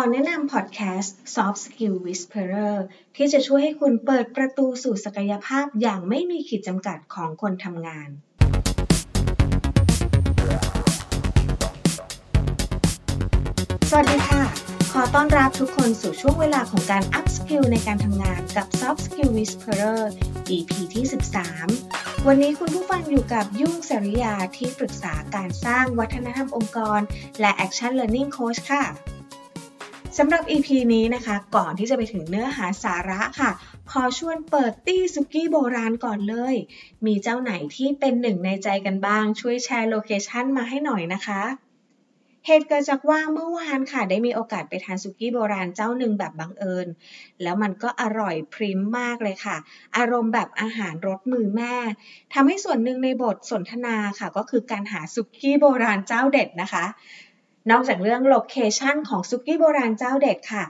อแนะนำพอดแคสต์ Soft Skill Whisperer ที่จะช่วยให้คุณเปิดประตูสู่ศักยภาพอย่างไม่มีขีดจำกัดของคนทำงาน สวัสดีค่ะ ขอต้อนรับทุกคนสู่ช่วงเวลาของการ Up Skill ในการทำงานกับ Soft Skill Whisperer EP ที่ 13 วันนี้คุณผู้ฟังอยู่กับยุ่งสริยาที่ปรึกษาการสร้างวัฒนธรรมองค์กร และ Action Learning Coach ค่ะ สำหรับ EP นี้นะคะ ก่อนที่จะไปถึงเนื้อหาสาระค่ะ ขอชวนเปิดตี้ซุกี้โบราณก่อนเลย มีเจ้าไหนที่เป็นหนึ่งในใจกันบ้าง ช่วยแชร์โลเคชันมาให้หน่อยนะคะเหตุเกิดจากว่าเมื่อวานค่ะได้มีโอกาสไปทานซุกี้โบราณเจ้าหนึ่งแบบบังเอิญ แล้วมันก็อร่อยพริมมากเลยค่ะ อารมณ์แบบอาหารรสมือแม่ทำให้ส่วนหนึ่งในบทสนทนาค่ะ ก็คือการหาซุกี้โบราณเจ้าเด็ดนะคะ นอกจากเรื่องโลเคชันของซุกี้โบราณเจ้าเด็ดค่ะ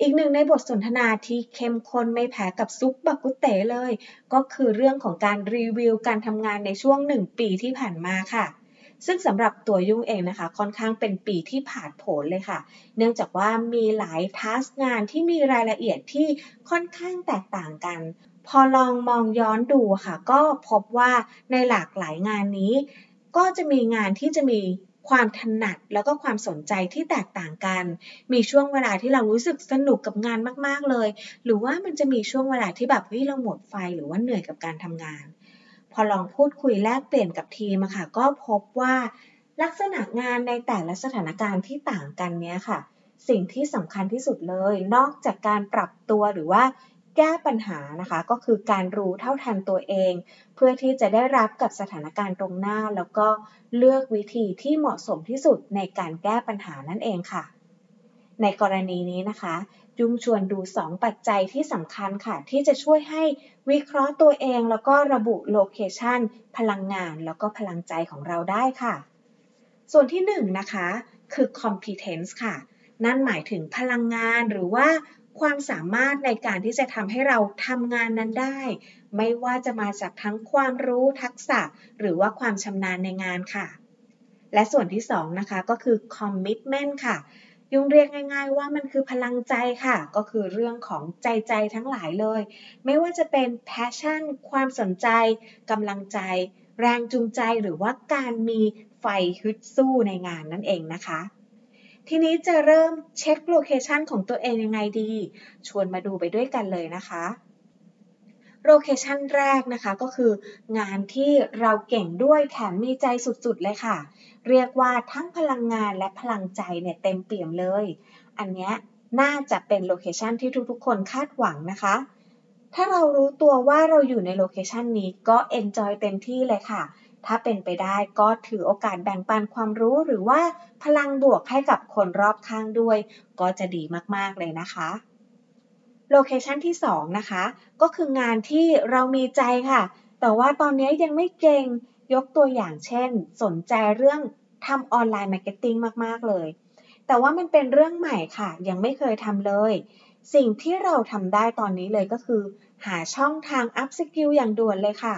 อีกหนึ่งในบทสนทนาที่เข้มข้นไม่แพ้กับซุปบักกุเตเลย ก็คือเรื่องของการรีวิวการทำงานในช่วงหนึ่งปีที่ผ่านมาค่ะ ซึ่งสำหรับตัวยุ่งเองนะคะ ค่อนข้างเป็นปีที่ผ่านผลเลยค่ะ เนื่องจากว่ามีหลายทัสงานที่มีรายละเอียดที่ค่อนข้างแตกต่างกันพอลองมองย้อนดูค่ะ ก็พบว่าในหลากหลายงานนี้ ก็จะมีงานที่จะมี ความถนัดแล้วก็ความสนใจที่แตกต่างกัน มีช่วงเวลาที่เรารู้สึกสนุกกับงานมาก ๆเลย หรือว่ามันจะมีช่วงเวลาที่แบบเฮ้ยเราหมดไฟหรือว่าเหนื่อยกับการทำงาน พอลองพูดคุยแลกเปลี่ยนกับทีมอะค่ะ ก็พบว่าลักษณะงานในแต่ละสถานการณ์ที่ต่างกันเนี้ยค่ะ สิ่งที่สำคัญที่สุดเลย นอกจากการปรับตัวหรือว่า แก้ปัญหานะคะ ก็คือการรู้เท่าทันตัวเอง เพื่อที่จะได้รับกับสถานการณ์ตรงหน้า แล้วก็เลือกวิธีที่เหมาะสมที่สุดในการแก้ปัญหานั่นเองค่ะ ในกรณีนี้นะคะจุงชวนดู 2 ปัจจัยที่สำคัญค่ะ ที่จะช่วยให้วิเคราะห์ตัวเอง แล้วก็ระบุโลเคชันพลังงาน แล้วก็พลังใจของเราได้ค่ะ ส่วนที่1นนะคะคือ competence ค่ะ นั่นหมายถึงพลังงานหรือว่า ความสามารถในการที่จะทำให้เราทำงานนั้นได้ ไม่ว่าจะมาจากทั้งความรู้ทักษะ หรือว่าความชำนาญในงานค่ะ และส่วนที่2นะคะก็คือ commitment ค่ะยุงเรียกง่ายๆว่ามันคือพลังใจค่ะ ก็คือเรื่องของใจใจทั้งหลายเลย ไม่ว่าจะเป็น passion ความสนใจกำลังใจ แรงจูงใจหรือว่าการมีไฟฮึดสู้ในงานนั่นเองนะคะ ทีนี้จะเริ่มเช็ค location ของตัวเองยังไงดี ชวนมาดูไปด้วยกันเลยนะคะ location แรกนะคะก็คืองานที่เราเก่งด้วยแถมมีใจสุดๆเลยค่ะ เรียกว่าทั้งพลังงานและพลังใจเนี่ยเต็มเปี่ยมเลย อันนี้น่าจะเป็น location ที่ทุกๆคนคาดหวังนะคะ ถ้าเรารู้ตัวว่าเราอยู่ใน location นี้ก็ enjoy เต็มที่เลยค่ะ ถ้าเป็นไปได้ก็ถือโอกาสแบ่งปันความรู้หรือว่าพลังบวกให้กับคนรอบข้างด้วย ก็จะดีมาก ๆ เลยนะคะ location ที่2นะคะ ก็คืองานที่เรามีใจค่ะ แต่ว่าตอนนี้ยังไม่เก่งยกตัวอย่างเช่น สนใจเรื่องทำ online marketing มาก ๆ เลย แต่ว่ามันเป็นเรื่องใหม่ค่ะ ยังไม่เคยทำเลย สิ่งที่เราทำได้ตอนนี้เลยก็คือ หาช่องทาง upskill อย่างด่วนเลยค่ะ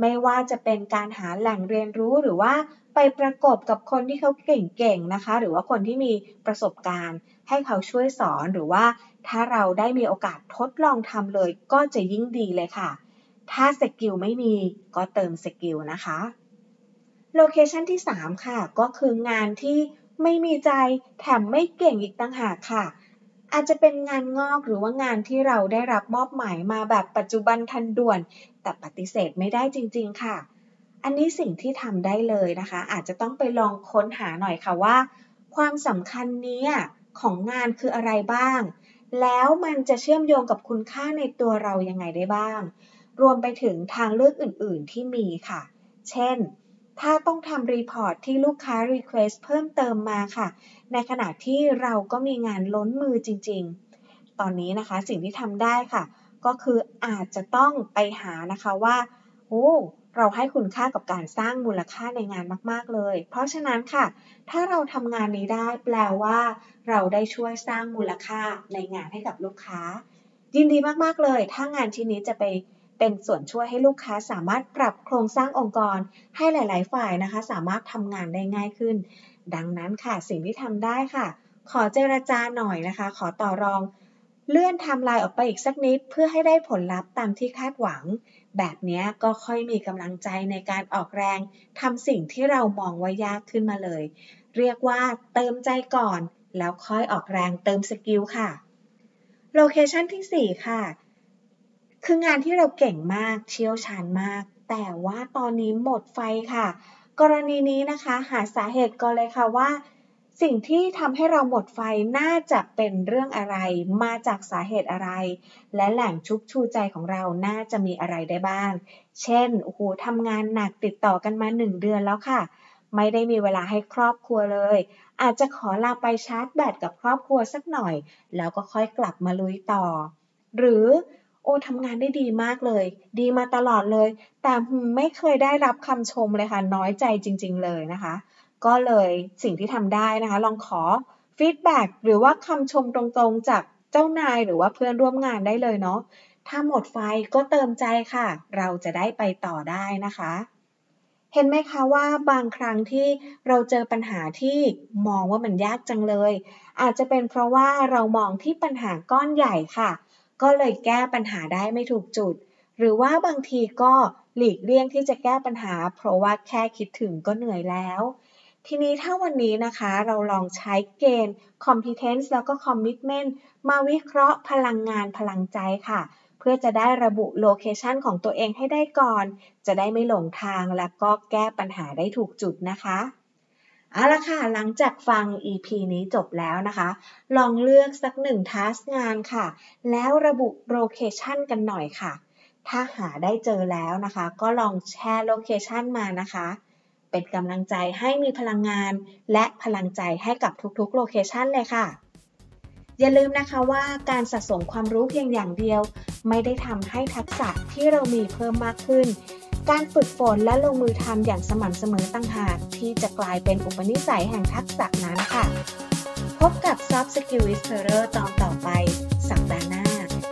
ไม่ว่าจะเป็นการหาแหล่งเรียนรู้หรือว่าไปประกบกับคนที่เขาเก่งๆนะคะ หรือว่าคนที่มีประสบการณ์ ให้เขาช่วยสอนหรือว่า ถ้าเราได้มีโอกาสทดลองทำเลยก็จะยิ่งดีเลยค่ะ ถ้า skill ไม่มีก็เติม skill นะคะ location ที่ 3 ค่ะ ก็คืองานที่ไม่มีใจแถมไม่เก่งอีกต่างหากค่ะ อาจจะเป็นงานงอกหรือว่างานที่เราได้รับมอบหมายมาแบบปัจจุบันทันด่วน แต่ปฏิเสธไม่ได้จริง ๆ ค่ะ อันนี้สิ่งที่ทำได้เลยนะคะ อาจจะต้องไปลองค้นหาหน่อยค่ะว่า ความสำคัญนี้ของงานคืออะไรบ้าง แล้วมันจะเชื่อมโยงกับคุณค่าในตัวเรายังไงได้บ้าง รวมไปถึงทางเลือกอื่น ๆ ที่มีค่ะ เช่น ถ้าต้องทำรีพอร์ตที่ลูกค้า Request เพิ่มเติมมาค่ะ ในขณะที่เราก็มีงานล้นมือจริง ๆ ตอนนี้นะคะสิ่งที่ทำได้ค่ะ ก็คืออาจจะต้องไปหานะคะว่าโอ้เราให้คุณค่ากับการสร้างมูลค่าในงานมาก ๆ เลย เพราะฉะนั้นค่ะ ถ้าเราทำงานนี้ได้แปลว่า เราได้ช่วยสร้างมูลค่าในงานให้กับลูกค้า ยินดีมาก ๆ เลย ถ้างานชิ้นนี้จะไปเป็นส่วนช่วยให้ลูกค้าสามารถปรับโครงสร้างองค์กร ให้หลาย ๆ ฝ่ายนะคะ สามารถทำงานได้ง่ายขึ้น ดังนั้นค่ะสิ่งที่ทำได้ค่ะ ขอเจรจาหน่อยนะคะ ขอต่อรอง เลื่อนไทม์ไลน์ออกไปอีกสักนิด เพื่อให้ได้ผลลัพธ์ตามที่คาดหวัง แบบนี้ก็ค่อยมีกำลังใจในการออกแรงทำสิ่งที่เรามองว่ายากขึ้นมาเลย เรียกว่าเติมใจก่อน แล้วค่อยออกแรงเติม skill ค่ะ location ที่ 4 ค่ะ คืองานที่เราเก่งมากเชี่ยวชาญมาก แต่ว่าตอนนี้หมดไฟค่ะ กรณีนี้นะคะ หาสาเหตุก่อนเลยค่ะว่า สิ่งที่ทำให้เราหมดไฟน่าจะเป็นเรื่องอะไร มาจากสาเหตุอะไร และแหล่งชุบชูใจของเราน่าจะมีอะไรได้บ้าง เช่น โอ้โหทำงานหนักติดต่อกันมา1เดือนแล้วค่ะ ไม่ได้มีเวลาให้ครอบครัวเลย อาจจะขอลาไปชาร์จแบตกับครอบครัวสักหน่อย แล้วก็ค่อยกลับมาลุยต่อ หรือโอ้ทำงานได้ดีมากเลย ดีมาตลอดเลย แต่ไม่เคยได้รับคำชมเลยค่ะ น้อยใจจริง ๆ เลยนะคะ ก็เลยสิ่งที่ทำได้นะคะ ลองขอ feedback หรือว่าคำชมตรงๆ จากเจ้านายหรือว่าเพื่อนร่วมงานได้เลยเนาะถ้าหมดไฟก็เติมใจค่ะ เราจะได้ไปต่อได้นะคะ เห็นไหมคะว่าบางครั้งที่เราเจอปัญหาที่มองว่ามันยากจังเลย อาจจะเป็นเพราะว่าเรามองที่ปัญหาก้อนใหญ่ค่ะ ก็เลยแก้ปัญหาได้ไม่ถูกจุด หรือว่าบางทีก็หลีกเลี่ยงที่จะแก้ปัญหา เพราะว่าแค่คิดถึงก็เหนื่อยแล้ว ทีนี้ถ้าวันนี้นะคะเราลองใช้เกณฑ์ competence แล้วก็ commitment มาวิเคราะห์พลังงานพลังใจค่ะ เพื่อจะได้ระบุโลเคชันของตัวเองให้ได้ก่อน จะได้ไม่หลงทางและก็แก้ปัญหาได้ถูกจุดนะคะเอาละค่ะ หลังจากฟัง EP นี้จบแล้วนะคะ ลองเลือกสักหนึ่ง task งานค่ะ แล้วระบุ location กันหน่อยค่ะ ถ้าหาได้เจอแล้วนะคะ ก็ลองแชร์ location มานะคะ เป็นกำลังใจให้มีพลังงาน และพลังใจให้กับทุกๆ location เลยค่ะ อย่าลืมนะคะว่าการสะสมความรู้เพียงอย่างเดียว ไม่ได้ทำให้ทักษะที่เรามีเพิ่มมากขึ้น การฝึกฝนและลงมือทำอย่างสม่ำเสมอตั้งหากที่จะกลายเป็นอุปนิสัยแห่งทักษะนั้นค่ะ พบกับ Soft Skill Whisperer ตอนต่อไป สัปดาห์หน้า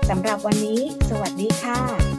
สำหรับวันนี้ สวัสดีค่ะ